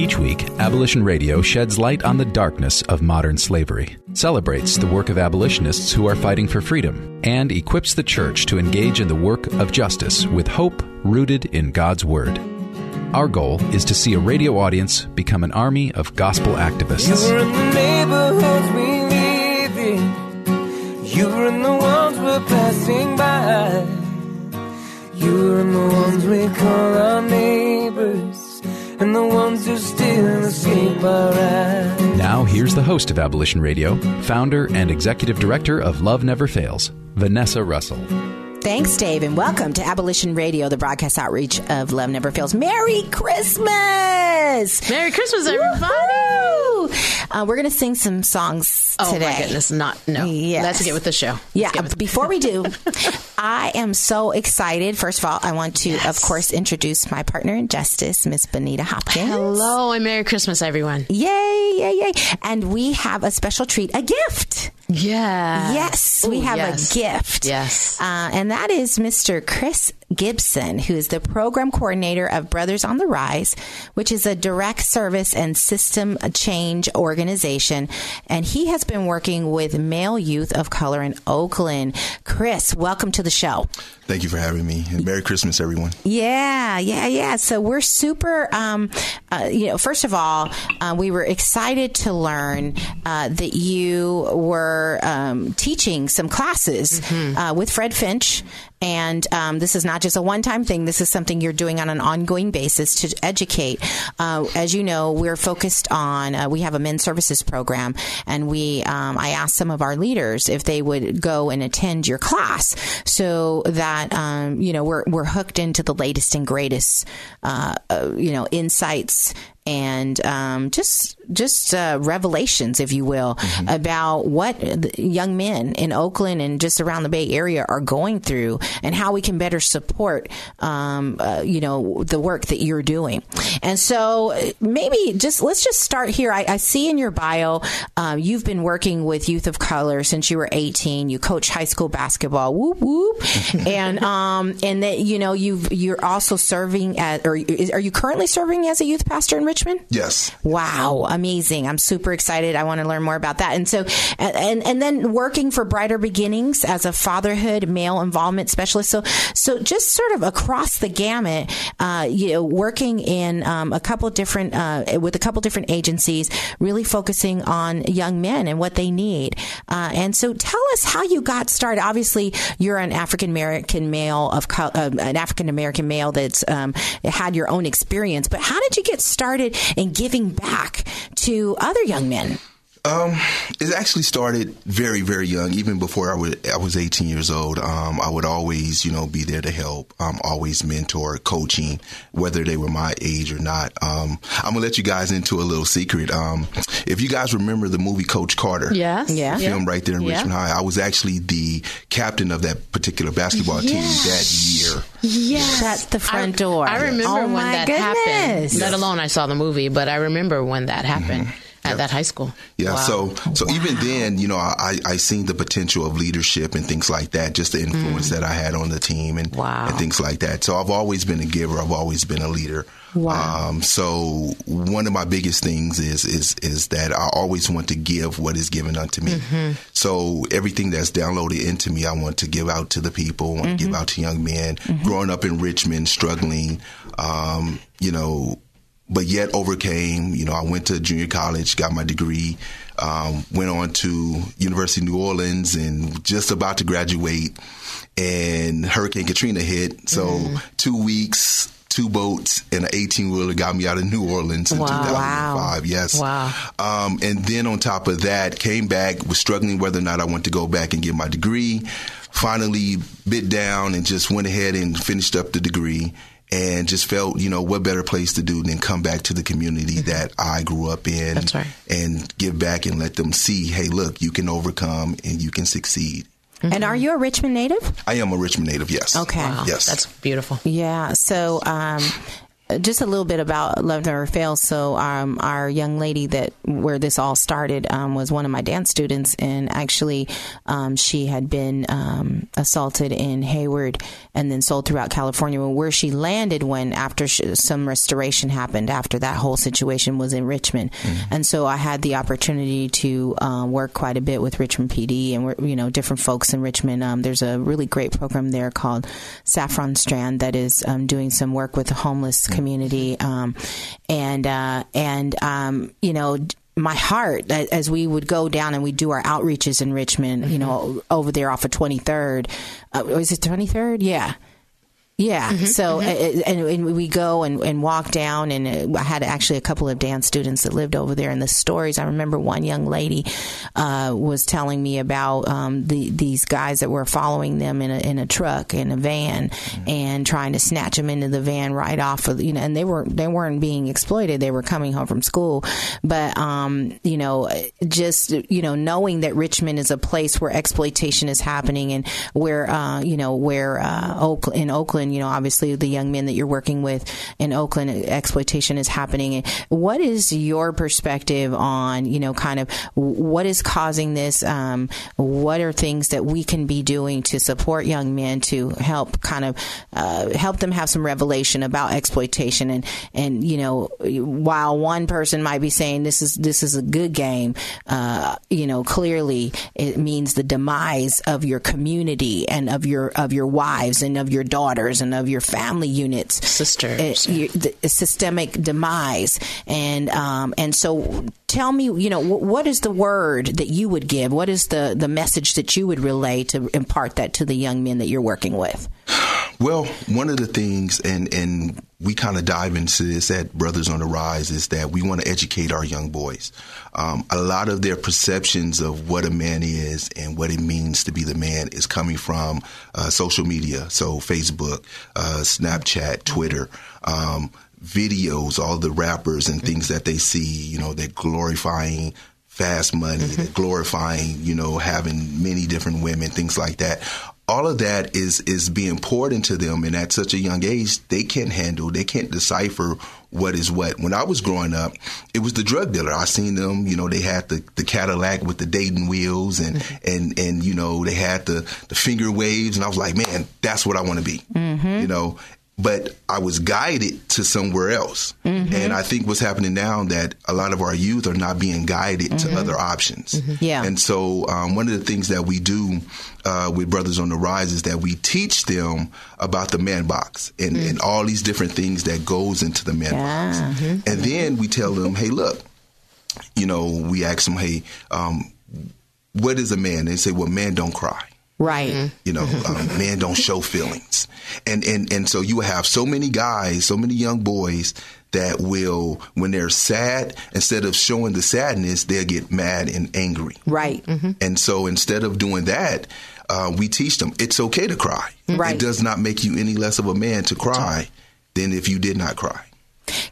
Each week, Abolition Radio sheds light on the darkness of modern slavery, celebrates the work of abolitionists who are fighting for freedom, and equips the church to engage in the work of justice with hope rooted in God's Word. Our goal is to see a radio audience become an army of gospel activists. You were in the neighborhoods we live in. You in the ones we're passing by. You were in the ones we call our neighbors. And the ones who still escape our eyes. Now, here's the host of Abolition Radio, founder and executive director of Love Never Fails, Vanessa Russell. Thanks, Dave, and welcome to Abolition Radio, the broadcast outreach of Love Never Fails. Merry Christmas! Merry Christmas, everybody! Uh, we're going to sing some songs Oh today. Oh, my goodness, not no. Yes. Let's get with the show. Let's Yeah, with- before we do, I am so excited. First of all, I want to, of course, introduce my partner in justice, Miss Bonita Hopkins. Hello and Merry Christmas, everyone. Yay, yay, yay. And we have a special treat, a gift. Yeah. Yes, we Ooh, have yes. a gift. Yes. Uh, and that is Mr. Chris Gibson, who is the program coordinator of Brothers on the Rise, which is a direct service and system change organization. And he has been working with male youth of color in Oakland. Chris, welcome to the show. Thank you for having me, and Merry Christmas, everyone. Yeah, yeah, yeah. So we're super. Um, uh, you know, first of all, uh, we were excited to learn uh, that you were um, teaching some classes uh, with Fred Finch. And um, this is not just a one time thing. This is something you're doing on an ongoing basis to educate. Uh, as you know, we're focused on, uh, we have a men's services program, and we, um, I asked some of our leaders if they would go and attend your class so that, um, you know, we're, we're hooked into the latest and greatest, uh, uh, you know, insights and um, just just uh, revelations, if you will, about what young men in Oakland and just around the Bay Area are going through, and how we can better support, um, uh, you know, the work that you're doing. And so, uh, maybe just let's just start here. I, I see in your bio um, you've been working with youth of color since you were 18. You coach high school basketball. Whoop whoop, and um, and that you know you've you're also serving at or is, are you currently serving as a youth pastor in Richmond? Yes. Wow, amazing! I'm super excited. I want to learn more about that. And so, and and, then working for Brighter Beginnings as a fatherhood male involvement specialist. So, so just sort of across the gamut, uh, you know, working in um, a couple different uh, with a couple different agencies, really focusing on young men and what they need. Uh, and so, tell us how you got started. Obviously, you're an African American male of co- uh, an African American male that's um, had your own experience. But how did you get started in giving back to other young men? Um, it actually started very, very young. Even before I was, I was 18 years old. Um, I would always, you know, be there to help. Um, always mentor, coaching, whether they were my age or not. Um, I'm gonna let you guys into a little secret. Um, if you guys remember the movie Coach Carter, Yes. Yeah. film right there in Yeah. Richmond High, I was actually the captain of that particular basketball team that year. Yes. Shut the front I, door. I remember Oh, when my that goodness. happened. Let alone I saw the movie, but I remember when that happened at that high school. Yeah. Wow. So so even then, you know, I I seen the potential of leadership and things like that, just the influence that I had on the team and Wow. and things like that. So I've always been a giver. I've always been a leader. Wow. Um, so one of my biggest things is is is that I always want to give what is given unto me. So everything that's downloaded into me, I want to give out to the people. I want to give out to young men. Growing up in Richmond, struggling, um, you know, but yet overcame. You know, I went to junior college, got my degree, um, went on to University of New Orleans, and just about to graduate. And Hurricane Katrina hit, so Mm-hmm. two weeks. Two boats and an 18 wheeler got me out of New Orleans in Wow. 2005. Yes. Wow. Um, and then on top of that, came back, was struggling whether or not I want to go back and get my degree. Finally, bit down and just went ahead and finished up the degree. And just felt, you know, what better place to do than come back to the community that I grew up in Mm-hmm. That's right. and give back and let them see, hey, look, you can overcome and you can succeed. And are you a Richmond native? I am a Richmond native, yes. Okay. Wow, Yes. that's beautiful. Yeah. So, um, just a little bit about Love Never Fails. So, um, our young lady that where this all started um, was one of my dance students, and actually, um, she had been um, assaulted in Hayward and then sold throughout California. Where she landed when after sh- some restoration happened after that whole situation was in Richmond, and so I had the opportunity to uh, work quite a bit with Richmond PD and you know different folks in Richmond. Um, there's a really great program there called Saffron Strand that is um, doing some work with homeless community, um, and uh, and um, you know. My heart, as we would go down and we do our outreaches in Richmond, you know, over there off of 23rd. Uh, was it 23rd? Yeah. Yeah. So, uh, and, and we go and, and walk down, and uh, I had actually a couple of dance students that lived over there. And the stories, I remember one young lady uh, was telling me about um, the these guys that were following them in a in a truck in a van and trying to snatch them into the van right off of you know, and they were they weren't being exploited. They were coming home from school, but um, you know, just you know, knowing that Richmond is a place where exploitation is happening and where uh, you know where uh, Oak, in Oakland, you know, obviously the young men that you're working with in Oakland, exploitation is happening. What is your perspective on you know kind of what is causing this? Um, what are things that we can be doing to support young men to help kind of uh, help them have some revelation about exploitation and and you know while one person might be saying this is this is a good game, uh, you know clearly it means the demise of your community and of your of your wives and of your daughters and of your family units, Sisters. Uh, you- the systemic demise. And um, and so tell me you know wh- what is the word that you would give? What is the the message that you would relay to impart that to the young men that you're working with Well, one of the things, and and we kind of dive into this at Brothers on the Rise, is that we want to educate our young boys. Um, a lot of their perceptions of what a man is and what it means to be the man is coming from uh, social media, so Facebook, uh, Snapchat, Twitter. Um, videos, all the rappers and things that they see, you know, they're glorifying fast money, they're glorifying, you know, having many different women, things like that. All of that is is being poured into them, and at such a young age, they can't handle, they can't decipher what is what. When I was growing up, it was the drug dealer. I seen them, you know, they had the, the Cadillac with the Dayton wheels, and mm-hmm. and and you know, they had the the finger waves, and I was like, man, that's what I want to be, mm-hmm. you know but I was guided to somewhere else. And I think what's happening now that a lot of our youth are not being guided to other options. Yeah. And so um, one of the things that we do uh, with Brothers on the Rise is that we teach them about the man box and, and all these different things that goes into the man box. And then we tell them, hey, look, you know, we ask them, hey, um, what is a man? They say, well, man don't cry. Right You know, um, men don't show feelings, and and and so you have so many guys, so many young boys that will, when they're sad, instead of showing the sadness, they'll get mad and angry. right And so instead of doing that, uh, we teach them it's okay to cry. Right. It does not make you any less of a man to cry than if you did not cry.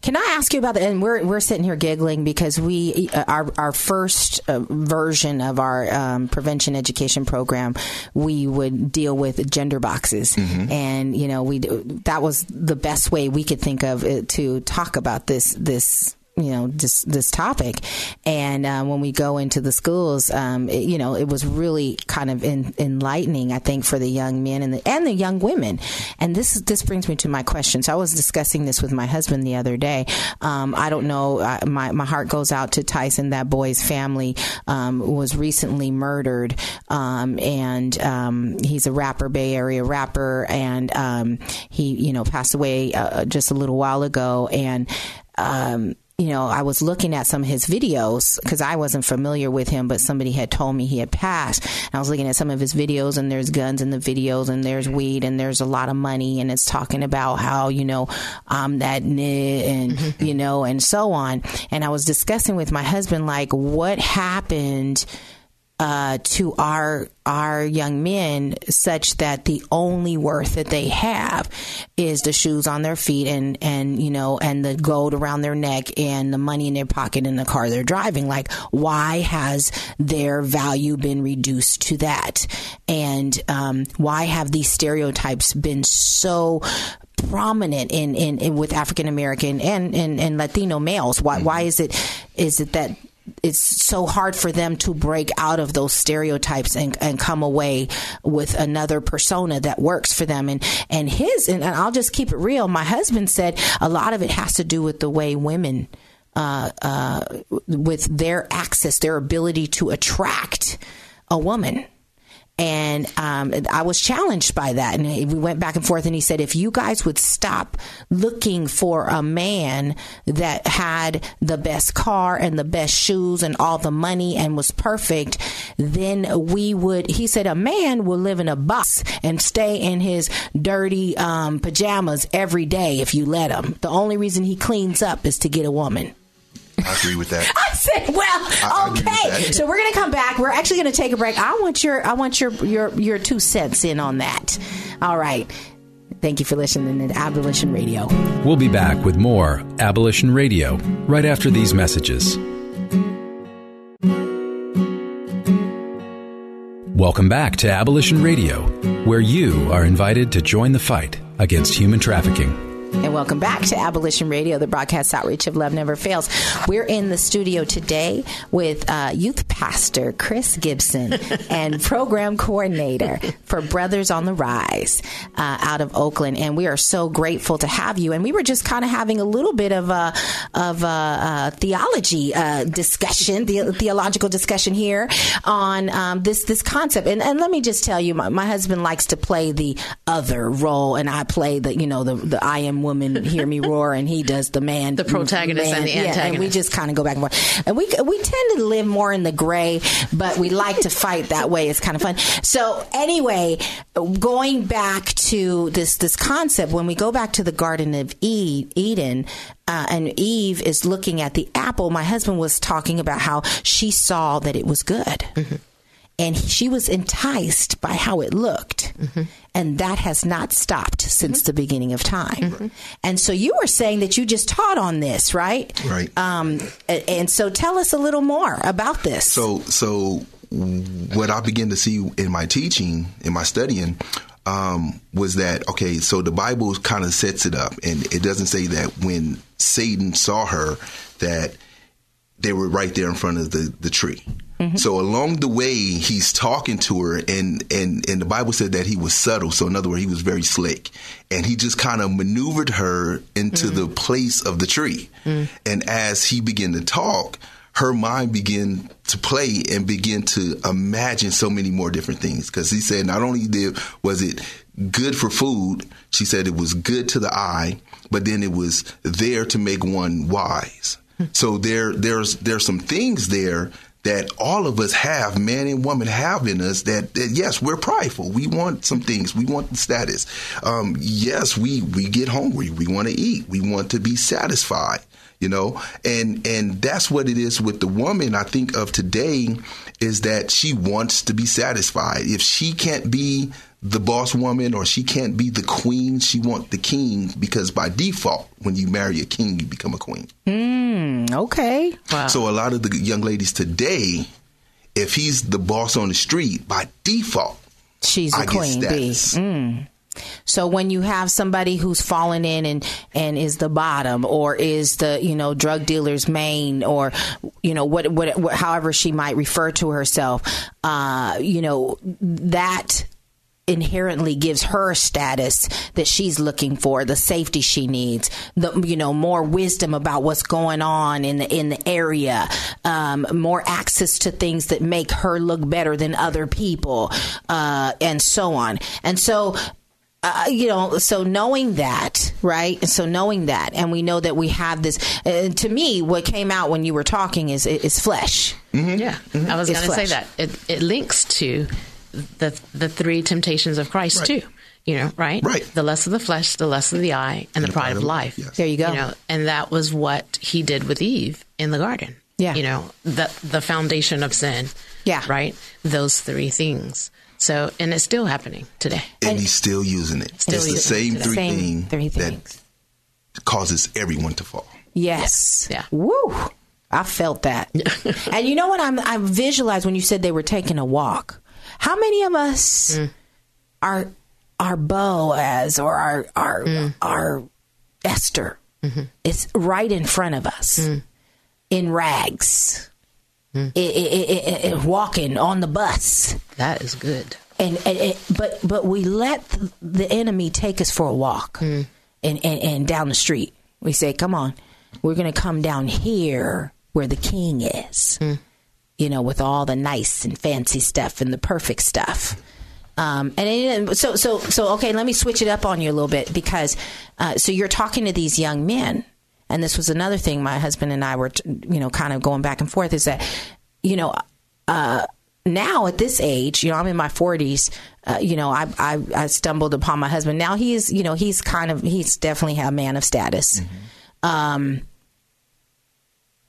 Can I ask you about that? And we're we're sitting here giggling because we uh, our our first uh, version of our um, prevention education program, we would deal with gender boxes, and you know we that was the best way we could think of it to talk about this this you know this this topic. And uh, when we go into the schools um, it, you know it was really kind of in, enlightening I think for the young men and the and the young women. And this this brings me to my question. So I was discussing this with my husband the other day. Um, I don't know uh, my my heart goes out to Tyson that boy's family um, was recently murdered. Um, and um, he's a rapper Bay Area rapper. And um, he you know passed away uh, just a little while ago. And um, you know, I was looking at some of his videos because I wasn't familiar with him, but somebody had told me he had passed. And I was looking at some of his videos, and there's guns in the videos, and there's weed, and there's a lot of money, and it's talking about how you know I'm that nigga, and mm-hmm. you know, and so on. And I was discussing with my husband like what happened uh, to our our young men such that the only worth that they have is the shoes on their feet and and you know and the gold around their neck and the money in their pocket and the car they're driving. Like why has their value been reduced to that? And um, why have these stereotypes been so prominent in, in, in with African American and, and, and Latino males? Why why is it is it that it's so hard for them to break out of those stereotypes and, and come away with another persona that works for them. And, and his, and I'll just keep it real. My husband said a lot of it has to do with the way women, uh, uh, with their access, their ability to attract a woman and um, I was challenged by that. And we went back and forth, and he said, if you guys would stop looking for a man that had the best car and the best shoes and all the money and was perfect, then we would, he said, a man will live in a box and stay in his dirty um, pajamas every day if you let him. The only reason he cleans up is to get a woman. I agree with that. I said, "Well, I agree okay." that. So we're going to come back. We're actually going to take a break. I want your, I want your, your, your two cents in on that. All right. Thank you for listening to Abolition Radio. We'll be back with more Abolition Radio right after these messages. Welcome back to Abolition Radio, where you are invited to join the fight against human trafficking. And welcome back to Abolition Radio, the broadcast outreach of Love Never Fails. We're in the studio today with uh, youth pastor Chris Gibson and program coordinator for Brothers on the Rise uh, out of Oakland. And we are so grateful to have you. And we were just kind of having a little bit of a, of a, uh theology uh, discussion, the, theological discussion here on um, this this concept. And, and let me just tell you, my, my husband likes to play the other role, and I play the you know the the I am woman, hear me roar, and he does the man, The protagonist and the Yeah, and we just kind of go back and forth. And we we tend to live more in the gray, but we like to fight that way. It's kind of fun. So anyway, going back to this this concept, when we go back to the Garden of E- Eden. Uh, and Eve is looking at the apple. My husband was talking about how she saw that it was good and she was enticed by how it looked. And that has not stopped since the beginning of time. And so you were saying that you just taught on this, right? Right. Um, and so tell us a little more about this. So, so what I began to see in my teaching, in my studying, um, was that okay? So the Bible kind of sets it up, and it doesn't say that when Satan saw her that they were right there in front of the the tree. Mm-hmm. So along the way, he's talking to her, and and and the Bible said that he was subtle. So in other words, he was very slick, and he just kind of maneuvered her into mm-hmm. the place of the tree. Mm. And as he began to talk, her mind began to play and begin to imagine so many more different things. Because he said not only did was it good for food, she said it was good to the eye, but then it was there to make one wise. Hmm. So there, there's there's some things there that all of us have, man and woman have in us. That, that yes, we're prideful. We want some things. We want the status. Um, yes, we we get hungry. We want to eat. We want to be satisfied. You know, and and that's what it is with the woman. I think of today is that she wants to be satisfied. If she can't be the boss woman or she can't be the queen, she want the king because by default, when you marry a king, you become a queen. Hmm, okay. So a lot of the young ladies today, if he's the boss on the street, by default, She's a I queen bee. status. Hmm. So when you have somebody who's fallen in and and is the bottom or is the you know drug dealer's main or you know what what, what however she might refer to herself, uh, you know that inherently gives her status that she's looking for, the safety she needs, the you know more wisdom about what's going on in the in the area, um, more access to things that make her look better than other people, uh, and so on. And so, uh, you know, so knowing that. right? So knowing that, and we know that we have this. Uh, to me, what came out when you were talking is is flesh. Yeah, I was It's going to say that it, it links to the the three temptations of Christ too. You know, right? Right. The lust of the flesh, the lust of the eye, and the pride of life. yes. There you go. You know, and that was what he did with Eve in the garden. Yeah. You know, the the foundation of sin. Yeah. Right. Those three things. So, and it's still happening today. And, he's still using it. Still it's the using it same today. three Same thing three that causes everyone to fall. Yes. Yeah. Woo. I felt that. and you know what? I'm, I visualized when you said they were taking a walk. How many of us mm. are are Boaz or our our our Esther? Mm-hmm. It's right in front of us mm. in rags, I- I- I- I- I- walking on the bus. That is good. and, and, but but we let the, enemy take us for a walk. And, and and down the street. We say come on. We're going to come down here where the king is. You know with all the nice and fancy stuff and the perfect stuff. Um, and it, so so so okay let me switch it up on you a little bit because uh, so you're talking to these young men and this was another thing my husband and I were you know kind of going back and forth is that you know uh, now at this age, you know, I'm in my 40s. Uh, you know, I, I I stumbled upon my husband. Now he's, you know, he's kind of he's definitely a man of status. Um,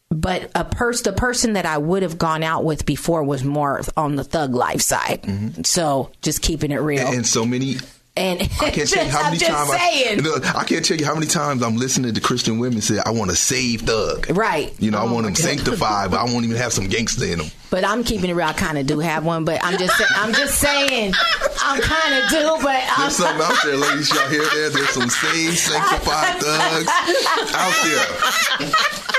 but a person, the person that I would have gone out with before was more on the thug life side. So just keeping it real. And, and so many. And I can't tell you how many times I, saying. you know, I can't tell you how many times I'm listening to Christian women say, "I want to save thug." Right. You know, I oh want them sanctified, but I won't even have some gangster in them. But I'm keeping it real. I kind of do have one, but I'm just I'm just saying I'm kind of do. But I'm, There's something out there, ladies. Y'all hear that? There's some saved, sanctified thugs out there.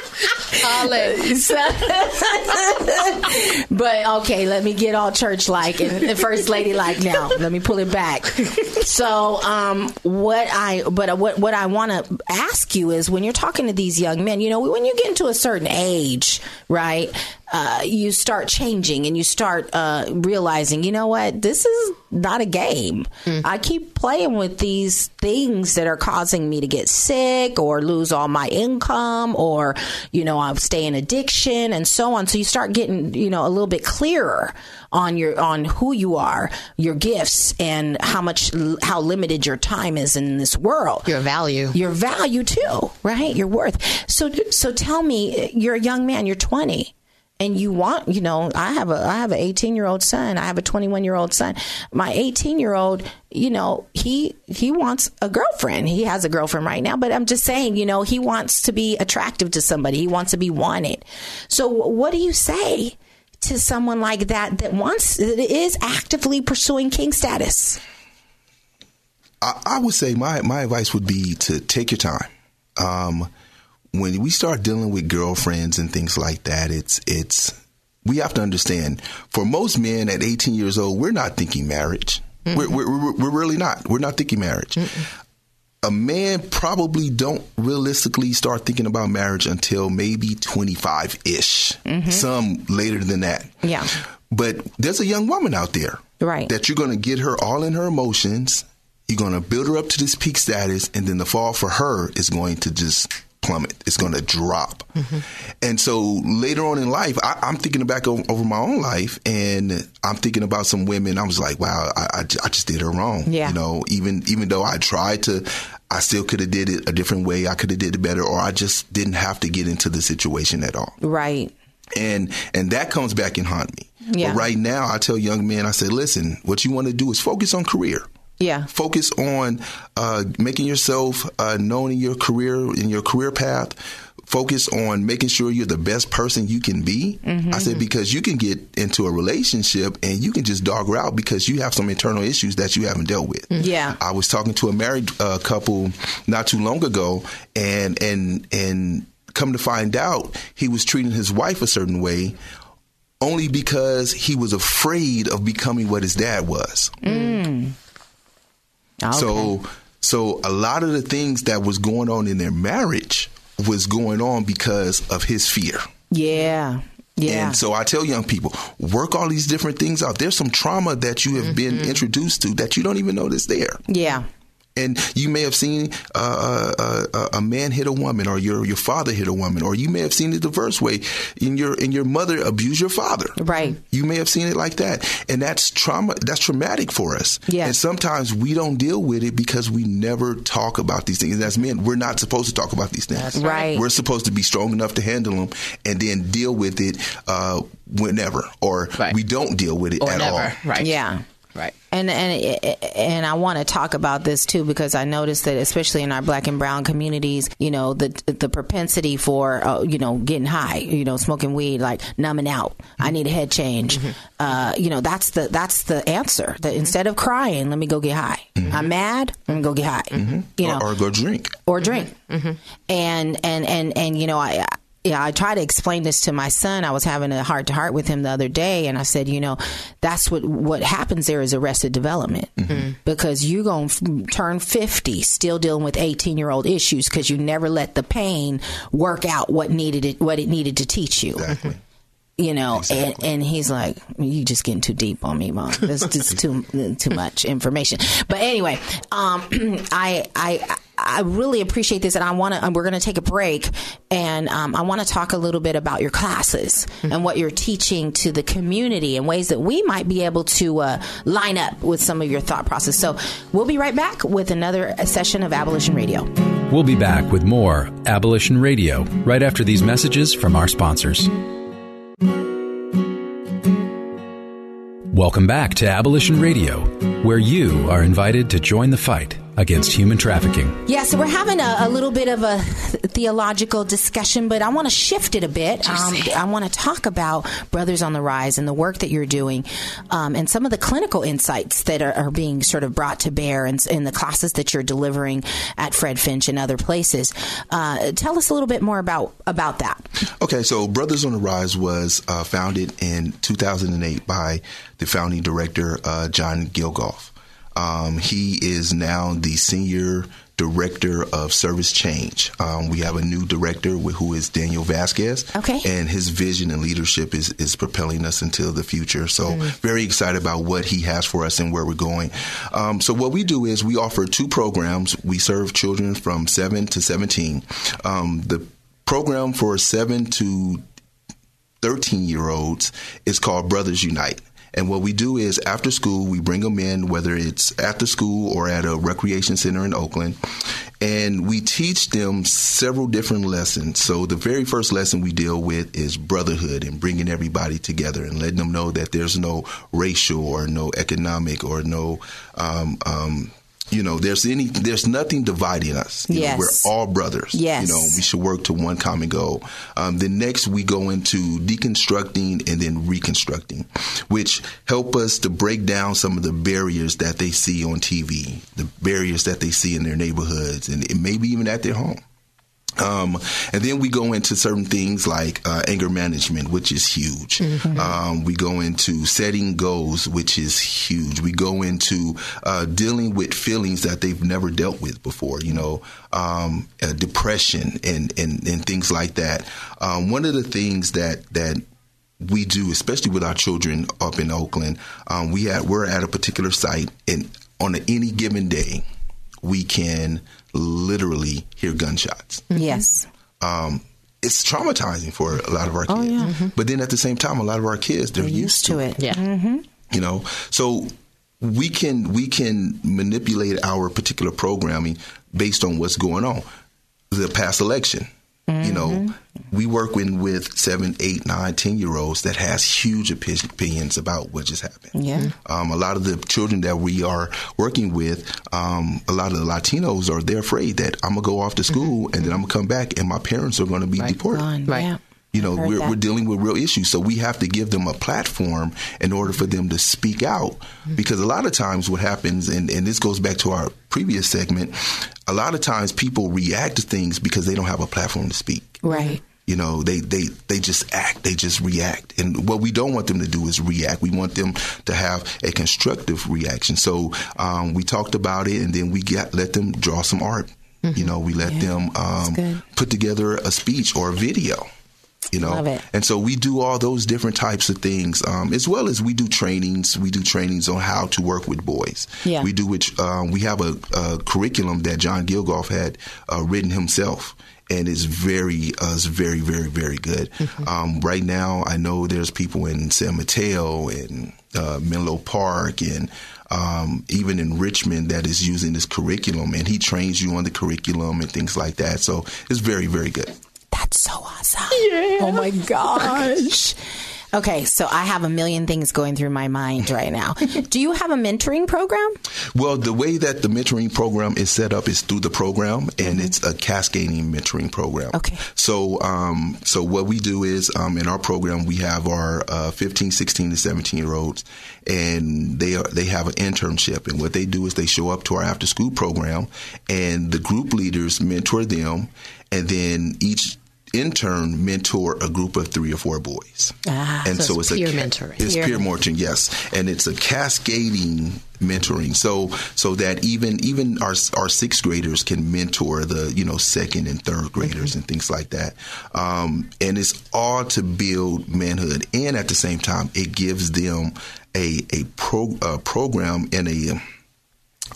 But okay, let me get all church like and, first lady like now. Let me pull it back. So, um, what I but what what I want to ask you is when you're talking to these young men, you know, when you get into a certain age, right? Uh, you start changing and you start uh, realizing, you know what, this is not a game. I keep playing with these things that are causing me to get sick or lose all my income or, you know, I'm stay in addiction and so on. So you start getting, you know, a little bit clearer on your on who you are, your gifts, and how much how limited your time is in this world. Your value. Your value too, right? Your worth. So so tell me, you're a young man, you're 20 and you want you know i have a i have an 18 year old son. I have a 21 year old son. My 18 year old you know he he wants a girlfriend. He has a girlfriend right now but i'm just saying you know he wants to be attractive to somebody. He wants to be wanted. So what do you say to someone like that that wants that is actively pursuing king status? I, I would say my my advice would be to take your time. Um, when we start dealing with girlfriends and things like that, it's it's we have to understand. For most men at 18 years old, we're not thinking marriage. We're, we're, we're, we're really not. We're not thinking marriage. A man probably don't realistically start thinking about marriage until maybe 25 ish. Mm-hmm. Some later than that. Yeah. But there's a young woman out there Right. that you're going to get her all in her emotions. You're going to build her up to this peak status, and then the fall for her is going to just plummet. It's going to drop. Mm-hmm. And so later on in life, I, I'm thinking back over, over my own life, and I'm thinking about some women. I was like, wow, I, I, I just did her wrong. Yeah. You know, even even though I tried to, I still could have did it a different way. I could have did it better, or I just didn't have to get into the situation at all right and and that comes back and haunt me. Yeah. But right now, I tell young men, I say, listen, what you want to do is focus on career. Yeah Focus on uh, making yourself uh, known in your career, in your career path. Focus on making sure you're the best person you can be. I said because you can get into a relationship and you can just dog her out because you have some internal issues that you haven't dealt with. Yeah. I was talking to a married uh, couple not too long ago, and and and come to find out, he was treating his wife a certain way only because he was afraid of becoming what his dad was. Ah, okay. So so a lot of the things that was going on in their marriage was going on because of his fear. yeah yeah And so I tell young people, work all these different things out. There's some trauma that you have mm-hmm. been introduced to that you don't even know that's there. yeah And you may have seen uh, uh, uh, a man hit a woman, or your your father hit a woman, or you may have seen it the diverse way, in your in your mother abuse your father. Right. You may have seen it like that, and that's trauma. That's traumatic for us. Yeah. And sometimes we don't deal with it because we never talk about these things. And as men, we're not supposed to talk about these things. That's right. We're supposed to be strong enough to handle them, and then deal with it uh, whenever, or Right. we don't deal with it Or at never. all. Right. Yeah. Right. And and and I want to talk about this too because I noticed that especially in our black and brown communities, you know, the the propensity for uh, you know getting high, you know, smoking weed, like numbing out. I need a head change. Mm-hmm. Uh, you know, that's the that's the answer. That mm-hmm. instead of crying, let me go get high. Mm-hmm. I'm mad. Let me go get high. You know, or, or go drink. or drink. And and and and you know, I yeah, I try to explain this to my son. I was having a heart to heart with him the other day, and I said, you know, that's what what happens there is arrested development mm-hmm. because you're going to turn fifty still dealing with eighteen year old issues because you never let the pain work out what needed it what it needed to teach you Exactly. You know, and, Exactly. and he's like, "You just getting too deep on me, mom. That's just too too much information." But anyway, um, I I I really appreciate this, and I want to. We're going to take a break, and um, I want to talk a little bit about your classes and what you're teaching to the community and ways that we might be able to uh, line up with some of your thought process. So we'll be right back with another session of Abolition Radio. We'll be back with more Abolition Radio right after these messages from our sponsors. Welcome back to Abolition Radio, where you are invited to join the fight against human trafficking. Yeah, so we're having a, a little bit of a theological discussion, but I want to shift it a bit. Um, I want to talk about Brothers on the Rise and the work that you're doing um, and some of the clinical insights that are, are being sort of brought to bear in, in the classes that you're delivering at Fred Finch and other places. Uh, tell us a little bit more about, about that. Okay, so Brothers on the Rise was uh, founded in 2008 by the founding director, uh, John Gilgoff. Um, he is now the senior director of service change. Um, we have a new director wh- who is Daniel Vasquez. Okay. And his vision and leadership is, is propelling us into the future. So very excited about what he has for us and where we're going. Um, so what we do is we offer two programs. We serve children from 7 to 17. Um, the program for 7 to 13 year olds is called Brothers Unite. And what we do is after school, we bring them in, whether it's after school or at a recreation center in Oakland, and we teach them several different lessons. So the very first lesson we deal with is brotherhood and bringing everybody together and letting them know that there's no racial or no economic or no, um, um, you know, there's any, there's nothing dividing us. You know, Yes. we're all brothers. Yes. You know, we should work to one common goal. Um, then next we go into deconstructing and then reconstructing, which help us to break down some of the barriers that they see on TV, the barriers that they see in their neighborhoods, and maybe even at their home. Um, and then we go into certain things like uh, anger management, which is huge. Um, we go into setting goals, which is huge. We go into uh, dealing with feelings that they've never dealt with before. You know, um, uh, depression and, and and things like that. Um, one of the things that that we do, especially with our children up in Oakland, um, we at we're at a particular site, and on any given day, we can literally hear gunshots. Mm-hmm. Yes. Um, it's traumatizing for a lot of our oh, kids. Oh, yeah. Mm-hmm. But then at the same time, a lot of our kids they're, They're used to it. Yeah. Mm-hmm. you know so we can we can manipulate our particular programming based on what's going on the past election you know we work with with seven eight nine ten year olds that has huge opinions about what just happened Yeah. um, a lot of the children that we are working with um, a lot of the latinos are they're afraid that i'm gonna go off to school and then i'm gonna come back and my parents are gonna be deported Gone. Right. Yeah. You know, we're, we're dealing with real issues. So we have to give them a platform in order for them to speak out. Mm-hmm. Because a lot of times what happens, and, and this goes back to our previous segment, a lot of times people react to things because they don't have a platform to speak. Right. You know, they, they, they just act, they just react. And what we don't want them to do is react. We want them to have a constructive reaction. So um, we talked about it and then we got, let them draw some art. You know, we let them um, put together a speech or a video You know, Love it. and so we do all those different types of things, um, as well as we do trainings. We do trainings on how to work with boys. Yeah. We do which um, we have a, a curriculum that John Gilgoff had uh, written himself. And it's very, uh, it's very, very, very good. Um, right now, I know there's people in San Mateo and uh, Menlo Park and um, even in Richmond that is using this curriculum, and he trains you on the curriculum and things like that. So it's very, very good. That's so awesome. Yeah. Oh my gosh. Okay, so I have a million things going through my mind right now. Do you have a mentoring program? Well, the way that the mentoring program is set up is through the program, and it's a cascading mentoring program. Mm-hmm. Okay. So, um, so what we do is um, in our program we have our uh, 15, 16, and 17 year olds, and they are they have an internship, and what they do is they show up to our after school program, and the group leaders mentor them, and then each intern mentor a group of three or four boys. Ah, and so it's peer ca- mentoring. It's Peer peer mentoring, yes, and it's a cascading mentoring. So so that even even our our sixth graders can mentor the you know second and third graders and things like that. Um, and it's all to build manhood, and at the same time, it gives them a a pro, uh, program and a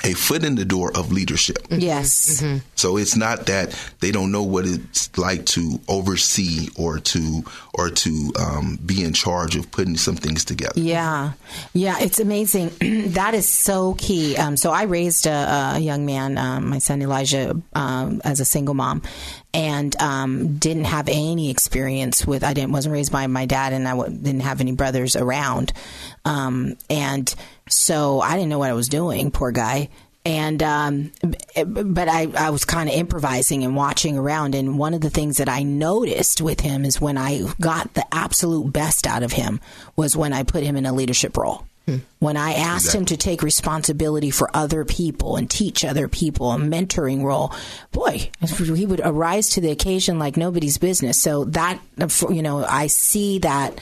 a foot in the door of leadership. Yes. So it's not that they don't know what it's like to oversee or to or to um, be in charge of putting some things together. Yeah, yeah, it's amazing. that is so key. Um, so I raised a, a young man, um, my son Elijah, um, as a single mom, and um, didn't have any experience with. I didn't wasn't raised by my dad, and I w- didn't have any brothers around, um, and so I didn't know what I was doing. Poor guy. And um, but I, I was kind of improvising and watching around. And one of the things that I noticed with him is when I got the absolute best out of him was when I put him in a leadership role. When I asked him to take responsibility for other people and teach other people a mentoring role, boy, he would arise to the occasion like nobody's business. So that, you know, I see that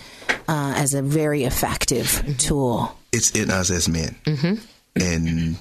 uh, as a very effective tool. It's in us as men, and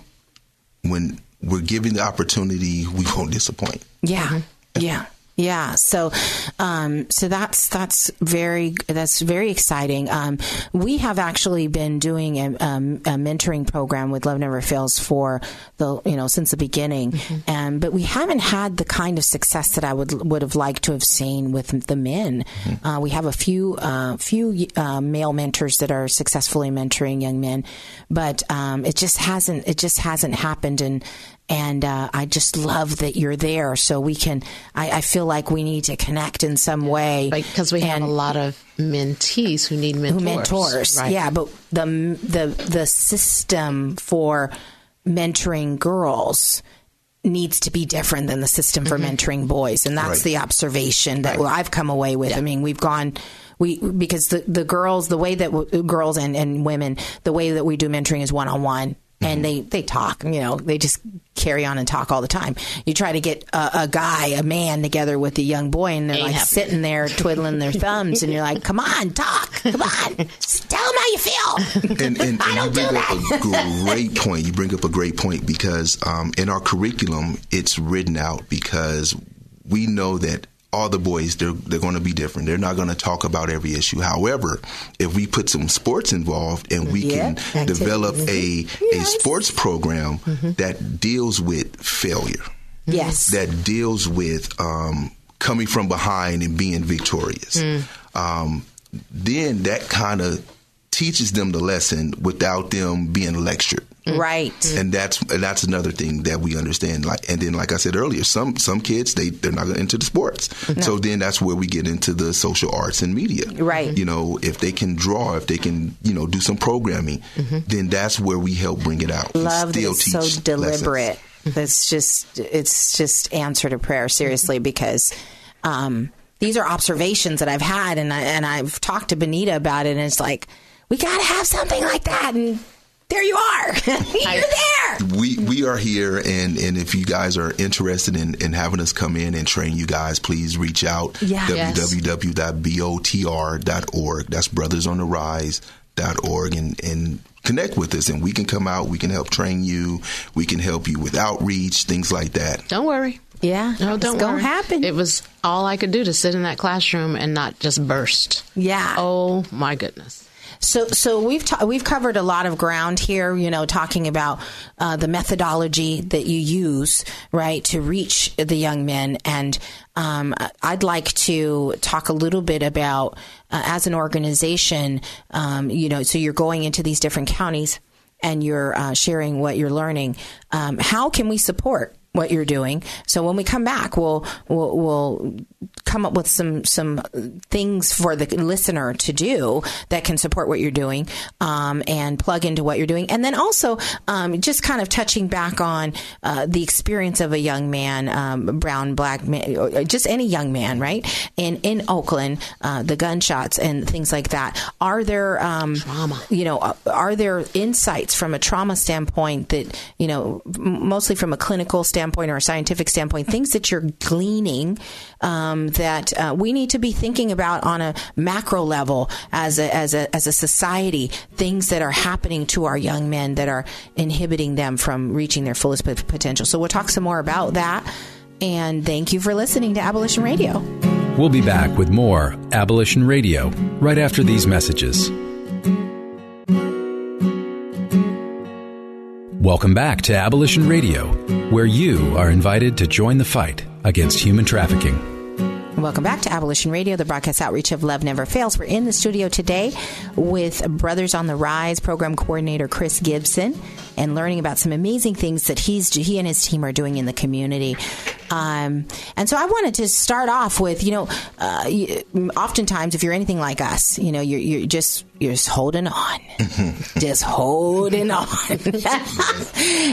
when we're given the opportunity, we won't disappoint. Yeah, yeah, yeah. So, um, so that's that's very that's very exciting. Um, we have actually been doing a, um, a mentoring program with Love Never Fails for the you know since the beginning, and but we haven't had the kind of success that I would would have liked to have seen with the men. Uh, we have a few uh, few uh, male mentors that are successfully mentoring young men, but um, it just hasn't it just hasn't happened and and uh, I just love that you're there. So we can. I, I feel like we need to connect in some way, because we have a lot of mentees who need mentors. who mentors. Right. Yeah, but the the the system for mentoring girls needs to be different than the system for mentoring boys, and that's Right. the observation that I've come away with. I mean, we've gone. We, because the, the girls, the way that w- girls and, and women, the way that we do mentoring is one on one. And they, they talk, you know, they just carry on and talk all the time. You try to get a, a guy, a man together with a young boy and they're Ain't like happening. sitting there twiddling their thumbs and you're like, come on, talk, come on, Just tell them how you feel. and, and, I don't you do bring up that. a great point. You bring up a great point because um, in our curriculum, it's written out because we know that all the boys they're they're going to be different. They're not going to talk about every issue. However, if we put some sports involved and we Yeah, can develop a a sports program that deals with failure, yes. that deals with um, coming from behind and being victorious. Um, then that kind of teaches them the lesson without them being lectured. Right. And that's and that's another thing that we understand. Like, and then, like I said earlier, some some kids they they're not into the sports. So then that's where we get into the social arts and media. Right. You know, if they can draw, if they can, you know, do some programming, then that's where we help bring it out. Love still it's so deliberate. lessons. That's just it's just answer to prayer seriously because um, these are observations that I've had and I, and I've talked to Benita about it and it's like we got to have something like that and there you are you're there we we are here and and if you guys are interested in, in having us come in and train you guys please reach out Yeah. Yes. www.botr.org that's brothers on the rise.org and and connect with us and we can come out we can help train you we can help you with outreach things like that Don't worry. Yeah. No, don't gonna worry. happen. It was all I could do to sit in that classroom and not just burst. Yeah. Oh my goodness. So, so we've ta- we've covered a lot of ground here. You know, talking about uh, the methodology that you use, right, to reach the young men. And um, I'd like to talk a little bit about, uh, as an organization, um, you know, so you're going into these different counties and you're uh, sharing what you're learning. Um, how can we support? What you're doing. So when we come back, we'll, we'll we'll come up with some some things for the listener to do that can support what you're doing um, and plug into what you're doing, and then also um, just kind of touching back on uh, the experience of a young man, um, brown, black, man, just any young man, right? In in Oakland, uh, the gunshots and things like that. Are there um, Trauma. You know, are there insights from a trauma standpoint that you know, mostly from a clinical standpoint or a scientific standpoint, things that you're gleaning um, that uh, we need to be thinking about on a macro level as a, as a as a society, things that are happening to our young men that are inhibiting them from reaching their fullest pot- potential. So we'll talk some more about that. And thank you for listening to Abolition Radio. We'll be back with more Abolition Radio right after these messages. Welcome back to Abolition Radio, where you are invited to join the fight against human trafficking. Welcome back to Abolition Radio, the broadcast outreach of Love Never Fails. We're in the studio today with Brothers on the Rise program coordinator Chris Gibson and learning about some amazing things that he's he and his team are doing in the community. Um, and so I wanted to start off with, you know, uh, oftentimes if you're anything like us, you know, you're, you're just you're just holding on, just holding on.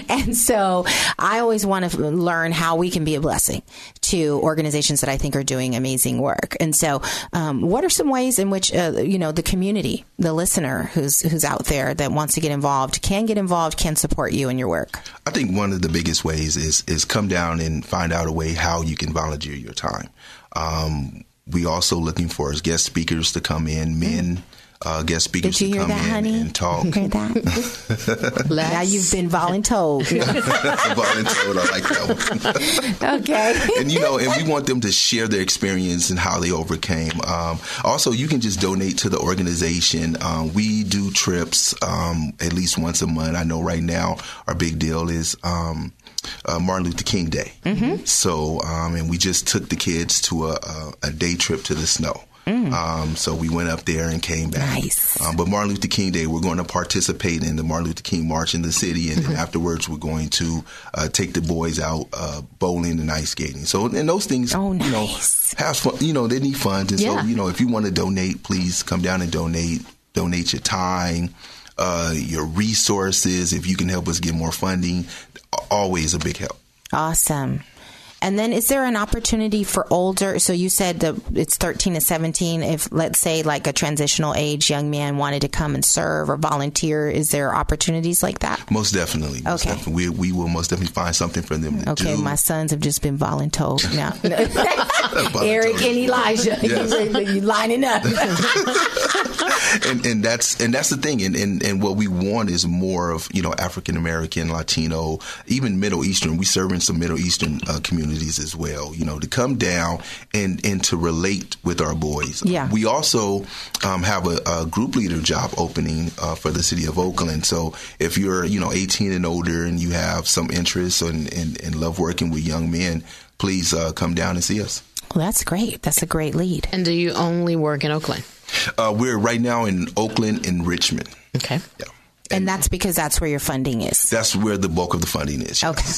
and so I always want to learn how we can be a blessing to organizations that I think are doing amazing work. And so, um, what are some ways in which uh, you know the community, the listener who's who's out there that wants to get involved, can get involved, can support you in your work? I think one of the biggest ways is is come down and find out a way how you can volunteer your time. Um, we also looking for as guest speakers to come in, men. Uh, guest speakers Did you to hear come that, in honey? and talk. Hear that? Now you've been voluntold. Voluntold, I like that one. okay. and you know, and we want them to share their experience and how they overcame. Um, also, you can just donate to the organization. Um, we do trips um, at least once a month. I know right now our big deal is. Um, uh, Martin Luther King Day. Mm-hmm. So, um, and we just took the kids to a, a, a day trip to the snow. Um, so we went up there and came back. Mm. Nice. Um, but Martin Luther King Day, we're going to participate in the Martin Luther King March in the city, and then Mm-hmm. afterwards we're going to uh, take the boys out uh, bowling and ice skating. So, and those things, Oh, you know, nice. have fun. You know, they need funds, and Yeah. so you know, if you want to donate, please come down and donate. Donate your time, uh, your resources. If you can help us get more funding, always a big help. Awesome. And then is there an opportunity for older? So you said the, it's 13 to 17. If let's say like a transitional age young man wanted to come and serve or volunteer, is there opportunities like that? Most definitely. Most Okay. definitely. We, we will most definitely find something for them to Okay, do. my sons have just been voluntold now. Eric and Elijah, Yes. you, you lining up. and and that's and that's the thing and, and and what we want is more of you know African American Latino even Middle Eastern we serve in some Middle Eastern uh, communities as well you know to come down and and to relate with our boys Yeah. we also um, have a, a group leader job opening uh, for the city of Oakland so if you're you know 18 and older and you have some interest and and, and love working with young men please uh, come down and see us Well, that's great. That's a great lead. and do you only work in Oakland? uh, we're right now in Oakland and Richmond Okay. yeah And that's because that's where your funding is. that's where the bulk of the funding is Okay.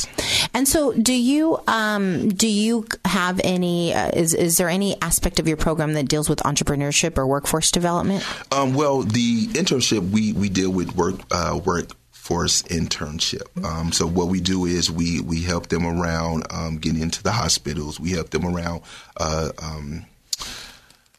And so, do you um, do you have any? Uh, is is there any aspect of your program that deals with entrepreneurship or workforce development? Um, well, the internship we we deal with work uh, workforce internship. Um, so what we do is we we help them around um, getting into the hospitals. We help them around. Uh, um,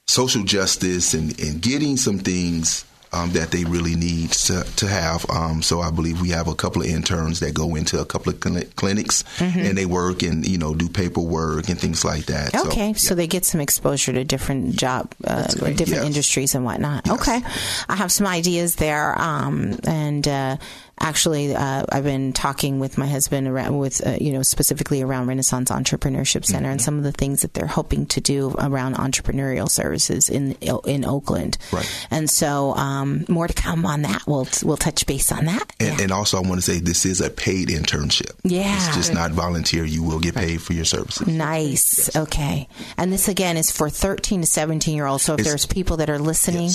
social justice and, and getting some things um, that they really need to, to have. Um, so I believe we have a couple of interns that go into a couple of cli- clinics and they work and you know do paperwork and things like that. Okay, so, yeah. they get some exposure to different job, uh, different Yes. industries and whatnot. Okay, I have some ideas there, um, and uh, actually, uh, I've been talking with my husband around with uh, you know specifically around Renaissance Entrepreneurship Center and some of the things that they're hoping to do around entrepreneurial services in in Oakland. Right. And so, um, more to come on that. We'll we'll touch base on that. And, and also, I want to say this is a paid internship. Yeah. It's just not volunteer. You will get paid for your services. Nice. Okay. And this again is for 13 to 17 year olds. So if It's- there's people that are listening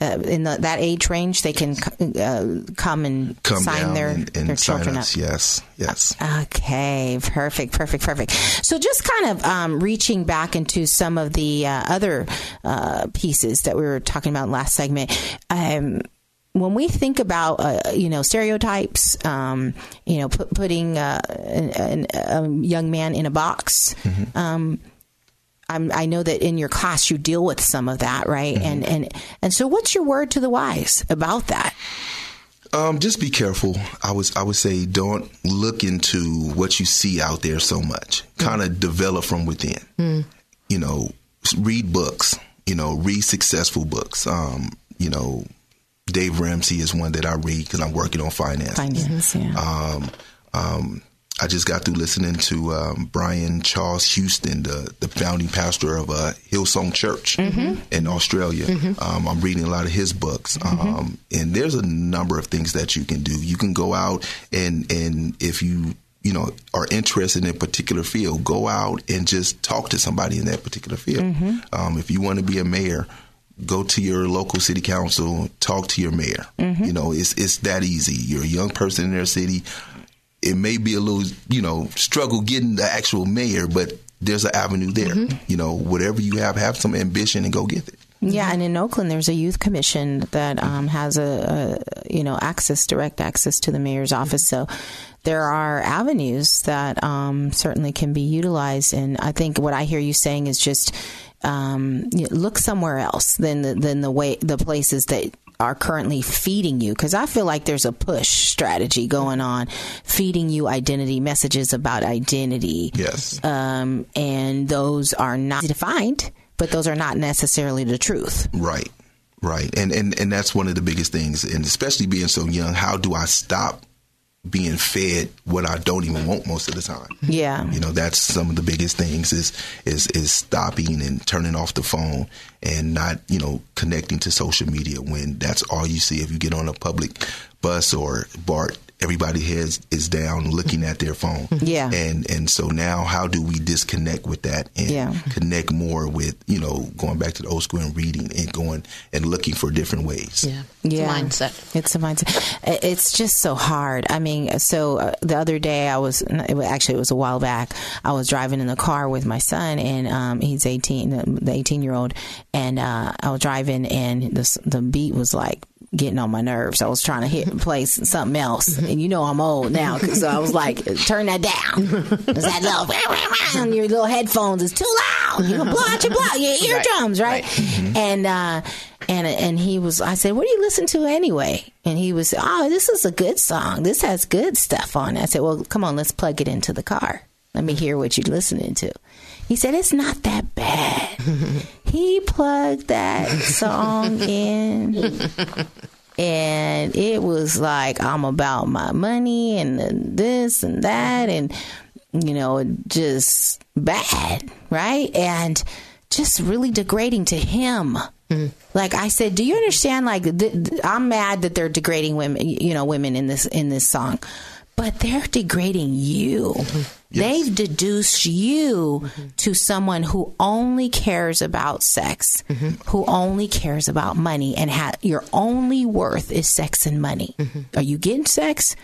uh, in the, that age range, they can uh, come and Come sign their, and, and their children us. up. Yes, yes. Okay, perfect, perfect, perfect. So, just kind of um, reaching back into some of the uh, other uh, pieces that we were talking about last segment. Um, when we think about uh, you know stereotypes, um, you know, put, putting uh, an, an, a young man in a box. Um, I'm, I know that in your class you deal with some of that, right? And and and so, what's your word to the wise about that? Um, just be careful. I was I would say don't look into what you see out there so much. Kind of develop from within. You know, read books. You know, read successful books. Um, you know, Dave Ramsey is one that I read because I'm working on finance. Finance, yeah. Um, um, I just got through listening to um, Brian Charles Houston, the, the founding pastor of uh, Hillsong Church in Australia. Um, I'm reading a lot of his books, um, and there's a number of things that you can do. You can go out and and if you you know are interested in a particular field, go out and just talk to somebody in that particular field. Um, if you want to be a mayor, go to your local city council, talk to your mayor. You know, it's it's that easy. You're a young person in their city. It may be a little, you know, struggle getting the actual mayor, but there's an avenue there. You know, whatever you have, have some ambition and go get it. Yeah, and in Oakland, there's a youth commission that um, has a, a you know access, direct access to the mayor's office. So there are avenues that um, certainly can be utilized. And I think what I hear you saying is just um, you know, look somewhere else than the, than the way the places that are currently feeding you because I feel like there's a push strategy going on feeding you identity messages about identity Yes. um, and those are not defined but those are not necessarily the truth Right. Right. And, and and that's one of the biggest things. And especially being so young, how do I stop being fed what I don't even want most of the time? yeah You know, that's some of the biggest things is is is stopping and turning off the phone and not, you know, connecting to social media when that's all you see. If you get on a public bus or BART, everybody heads is down looking at their phone. Yeah. And and so now how do we disconnect with that and Yeah. connect more with, you know, going back to the old school and reading and going and looking for different ways. Yeah. It's yeah. a mindset. It's a mindset. It's just so hard. I mean, so uh, the other day I was, it was actually it was a while back. I was driving in the car with my son, and um, he's eighteen, the eighteen year old, and uh, I was driving, and the the beat was like getting on my nerves. I was trying to hit play something else, and you know I'm old now, so I was like, turn that down. Is that little on your little headphones is too loud. You gonna blow out your blow your eardrums, right? And uh, and and he was. I said, "What do you listen to anyway?" And he was, "Oh, this is a good song. This has good stuff on it." I said, "Well, come on, let's plug it into the car. Let me hear what you're listening to." He said, "It's not that bad." he plugged that song in. And it was like, I'm about my money and this and that. And, you know, just bad, right? And just really degrading to him. Mm-hmm. Like I said, do you understand? Like th- th- I'm mad that they're degrading women, you know, women in this in this song, but they're degrading you. Mm-hmm. They've deduced you mm-hmm. to someone who only cares about sex, mm-hmm. who only cares about money, and ha- your only worth is sex and money. Are you getting sex?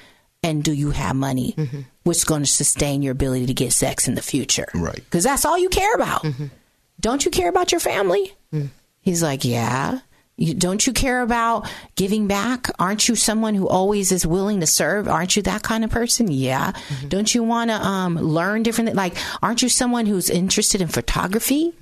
And do you have money? What's going to sustain your ability to get sex in the future? Right. Because that's all you care about. Don't you care about your family? Mm. He's like, yeah. You, don't you care about giving back? Aren't you someone who always is willing to serve? Aren't you that kind of person? Yeah. Don't you want to um, learn different? Like, aren't you someone who's interested in photography?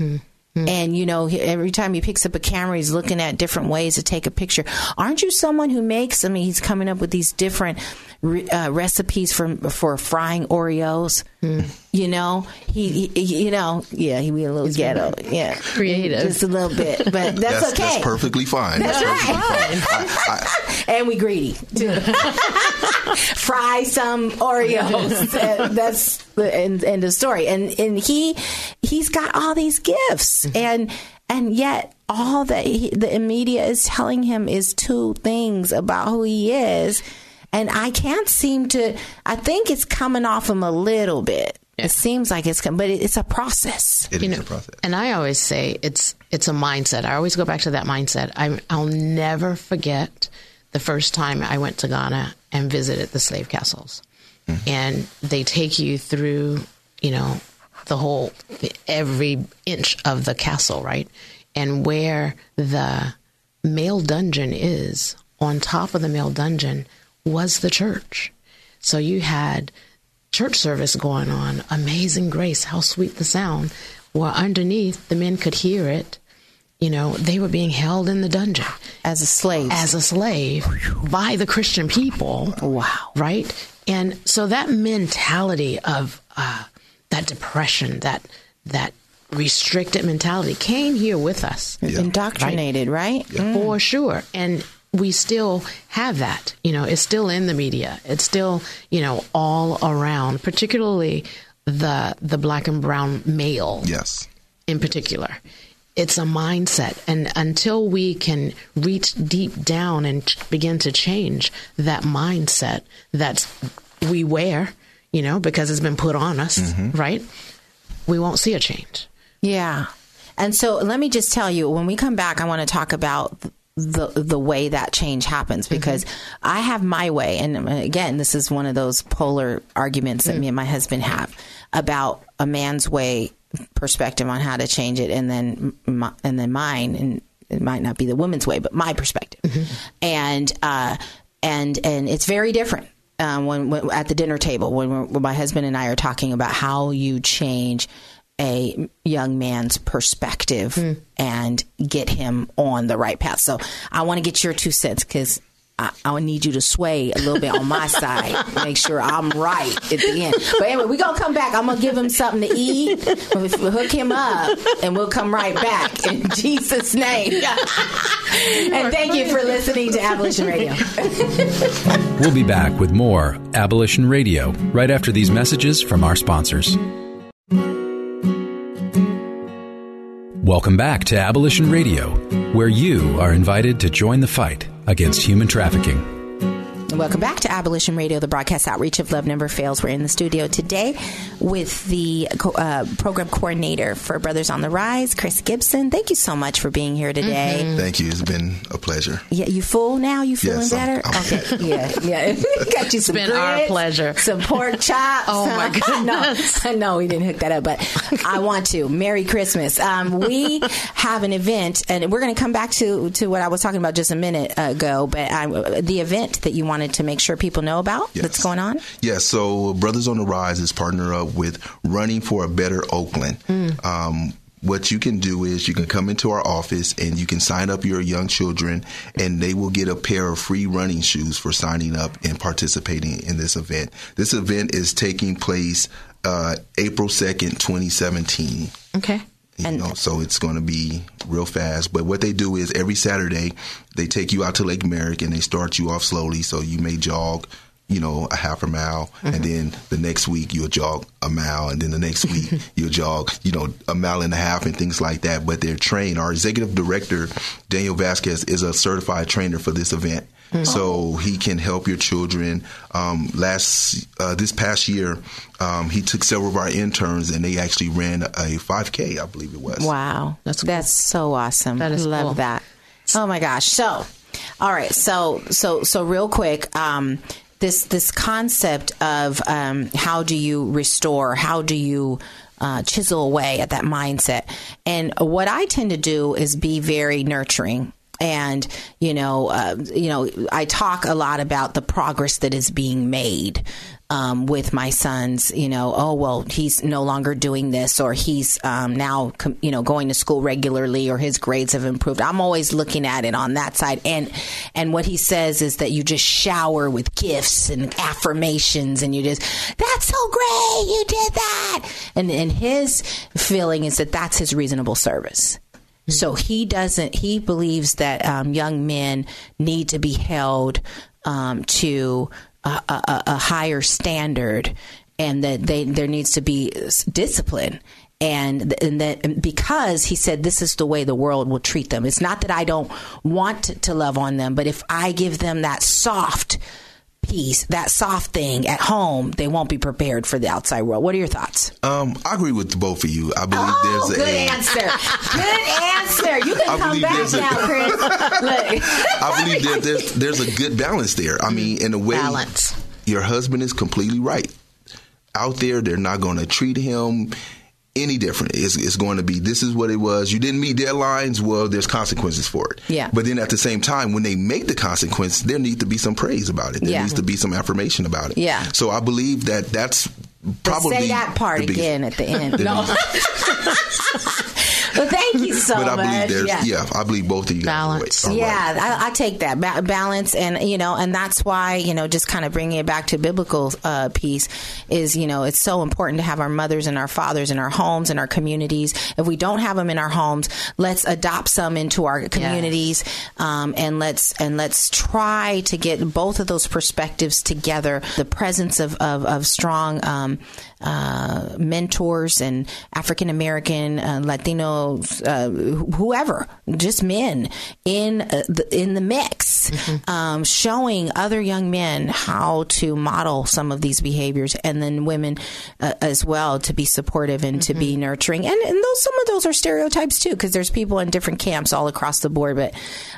And you know, every time he picks up a camera, he's looking at different ways to take a picture. Aren't you someone who makes? I mean, he's coming up with these different re- uh, recipes for for frying Oreos. Mm-hmm. You know, he, he, you know, yeah, he be a little ghetto, yeah, Creative. just a little bit, but that's, That's, okay. that's perfectly fine. That's perfectly right. fine. I, I, and we greedy too. Fry some Oreos. And that's the end, end of story. And and he he's got all these gifts, mm-hmm. and and yet all that he, the media is telling him is two things about who he is, and I can't seem to. I think it's coming off him a little bit. It seems like it's, com- but it, it's a process. it you is know, a process. and I always say it's it's a mindset. I always go back to that mindset. I, I'll never forget the first time I went to Ghana and visited the slave castles, mm-hmm. and they take you through, you know, the whole every inch of the castle, right, and where the male dungeon is. On top of the male dungeon was the church. So you had church service going on, Amazing Grace, how sweet the sound. Well, underneath, the men could hear it. You know, they were being held in the dungeon As a slave, as a slave by the Christian people. Wow. Right? And so that mentality of uh, that depression, that that restricted mentality came here with us indoctrinated, right? for sure. And we still have that. You know, it's still in the media. It's still, you know, all around, particularly the the black and brown male Yes. in particular. It's a mindset. And until we can reach deep down and ch- begin to change that mindset that we wear, you know, because it's been put on us, mm-hmm. right? We won't see a change. Yeah. And so let me just tell you, when we come back, I want to talk about the the way that change happens because I have my way, and uh, again, this is one of those polar arguments that me and my husband have about a man's way perspective on how to change it, and then my, and then mine, and it might not be the woman's way, but my perspective, and uh, and and it's very different um, when, when at the dinner table when, when my husband and I are talking about how you change a young man's perspective hmm. and get him on the right path. So I want to get your two cents because I, I need you to sway a little bit on my side, make sure I'm right at the end. But anyway, we're going to come back. I'm going to give him something to eat, we'll hook him up, and we'll come right back in Jesus' name. and thank you for listening to Abolition Radio. We'll be back with more Abolition Radio right after these messages from our sponsors. Welcome back to Abolition Radio, where you are invited to join the fight against human trafficking. Welcome back to Abolition Radio, the broadcast outreach of Love Never Fails. We're in the studio today with the uh, program coordinator for Brothers on the Rise, Chris Gibson. Thank you so much for being here today. Thank you. It's been a pleasure. Yeah, you full now? You feeling Yes, I'm- better? I'm- okay, yeah, yeah. Got you some been our pleasure. Some pork chops. Oh, my goodness. no, no, we didn't hook that up, but I want to. Merry Christmas. Um, we have an event, and we're going to come back to to what I was talking about just a minute ago. But I, the event that you wanted to make sure people know about that's going on. Yes, so Brothers on the Rise is partner up with Running for a Better Oakland. Um, what you can do is you can come into our office and you can sign up your young children, and they will get a pair of free running shoes for signing up and participating in this event. This event is taking place uh, April 2nd, 2017. Okay. You know, so it's going to be real fast. But what they do is every Saturday they take you out to Lake Merritt and they start you off slowly. So you may jog, you know, a half a mile, and then the next week you'll jog a mile, and then the next week you'll jog, you know, a mile and a half and things like that. But they're trained. Our executive director, Daniel Vasquez, is a certified trainer for this event. So he can help your children. Um, last uh, this past year, um, he took several of our interns and they actually ran a 5K, I believe it was. Wow, That's cool. that's so awesome. That is love cool. that. Oh my gosh! So, all right, so so so real quick, um, this this concept of um, how do you restore? How do you uh, chisel away at that mindset? And what I tend to do is be very nurturing. And you know, uh, you know, I talk a lot about the progress that is being made um, with my sons. You know, oh well, he's no longer doing this, or he's um, now com- you know going to school regularly, or his grades have improved. I'm always looking at it on that side, and and what he says is that you just shower with gifts and affirmations, and you just that's so great, you did that, and and his feeling is that that's his reasonable service. So he doesn't. He believes that um, young men need to be held um, to a, a, a, higher standard, and that they there needs to be discipline. And, and that because he said this is the way the world will treat them. It's not that I don't want to love on them, but if I give them that soft piece, that soft thing at home, they won't be prepared for the outside world. What are your thoughts? Um, I agree with both of you. I believe oh, there's good a answer. good answer. You can I come back a, now, Chris. I believe that there's there's a good balance there. I mean, in a way, balance. Your husband is completely right. Out there, they're not going to treat him any different. It's, it's, going to be this is what it was. You didn't meet deadlines. Well, there's consequences for it. Yeah. But then at the same time, when they make the consequence, there needs to be some praise about it. There yeah. needs to be some affirmation about it. Yeah. So I believe that that's probably but say that part again at the end. no. well, thank you so but I much. Believe yeah. yeah, I believe both of you. Balance. yeah, right. I, I, take that ba- balance, and you know, and that's why you know, just kind of bringing it back to biblical uh, piece is you know, it's so important to have our mothers and our fathers in our homes and our communities. If we don't have them in our homes, let's adopt some into our communities, yes. um, and let's and let's try to get both of those perspectives together. The presence of of, of strong. Um, uh, mentors and African American, uh, Latino, uh, whoever, just men in uh, the, in the mix, mm-hmm. um, showing other young men how to model some of these behaviors, and then women uh, as well to be supportive and mm-hmm. to be mm-hmm. nurturing. And, and those some of those are stereotypes too, because there's people in different camps all across the board. But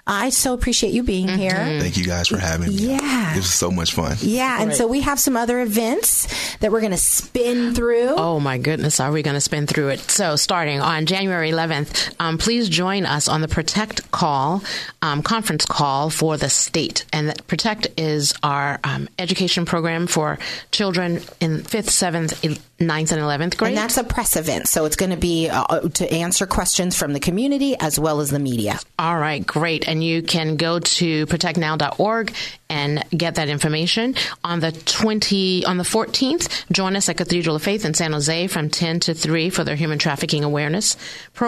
I so appreciate you being mm-hmm. here. Thank you guys for having me. Yeah, it was so much fun. Yeah, and right. so we have some other events that we're going to spin spin through? Oh my goodness, are we going to spin through it? So, starting on January 11th, um, please join us on the Protect Call um, conference call for the state. And Protect is our um, education program for children in fifth, seventh, ninth, and eleventh grade. And that's a press event, so it's going to be uh, to answer questions from the community as well as the media. All right, great. And you can go to protectnow.org and get that information on the 20 on the 14th join us at cathedral of faith in san jose from 10 to 3 for their human trafficking awareness program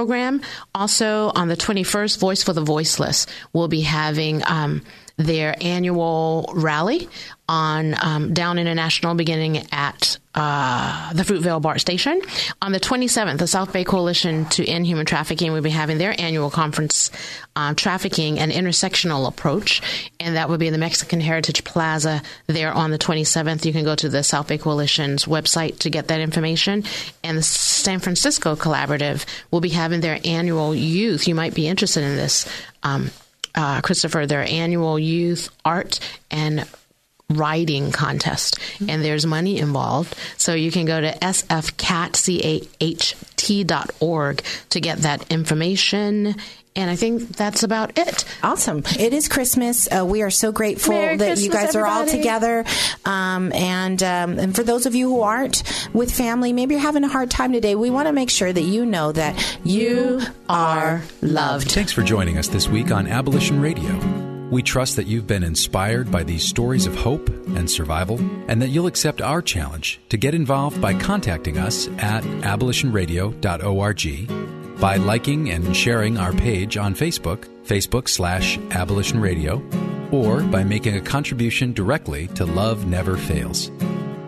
also on the 21st voice for the voiceless we'll be having um, their annual rally on um, Down International beginning at uh, the Fruitvale BART station. On the 27th, the South Bay Coalition to End Human Trafficking will be having their annual conference on trafficking and intersectional approach, and that will be in the Mexican Heritage Plaza there on the 27th. You can go to the South Bay Coalition's website to get that information. And the San Francisco Collaborative will be having their annual youth. You might be interested in this. Um, uh, Christopher, their annual youth art and writing contest. And there's money involved. So you can go to sfcat.org to get that information and I think that's about it. Awesome. It is Christmas. Uh, we are so grateful Merry that Christmas, you guys everybody. are all together. Um, and, um, and for those of you who aren't with family, maybe you're having a hard time today, we want to make sure that you know that you are loved. Thanks for joining us this week on Abolition Radio. We trust that you've been inspired by these stories of hope and survival, and that you'll accept our challenge to get involved by contacting us at abolitionradio.org by liking and sharing our page on Facebook, Facebook slash Abolition Radio, or by making a contribution directly to Love Never Fails.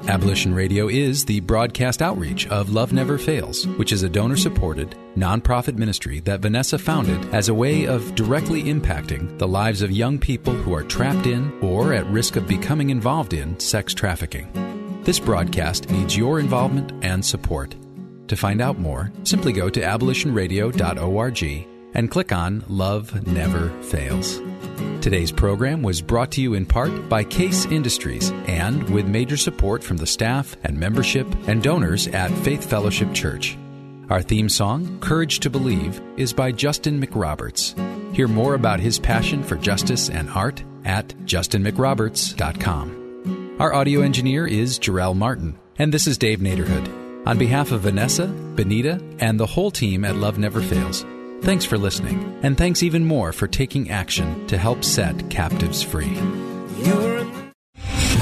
Abolition Radio is the broadcast outreach of Love Never Fails, which is a donor supported, nonprofit ministry that Vanessa founded as a way of directly impacting the lives of young people who are trapped in or at risk of becoming involved in sex trafficking. This broadcast needs your involvement and support. To find out more, simply go to abolitionradio.org and click on Love Never Fails. Today's program was brought to you in part by Case Industries and with major support from the staff and membership and donors at Faith Fellowship Church. Our theme song, Courage to Believe, is by Justin McRoberts. Hear more about his passion for justice and art at justinmcroberts.com. Our audio engineer is Jarrell Martin, and this is Dave Naderhood. On behalf of Vanessa, Benita, and the whole team at Love Never Fails, thanks for listening, and thanks even more for taking action to help set captives free.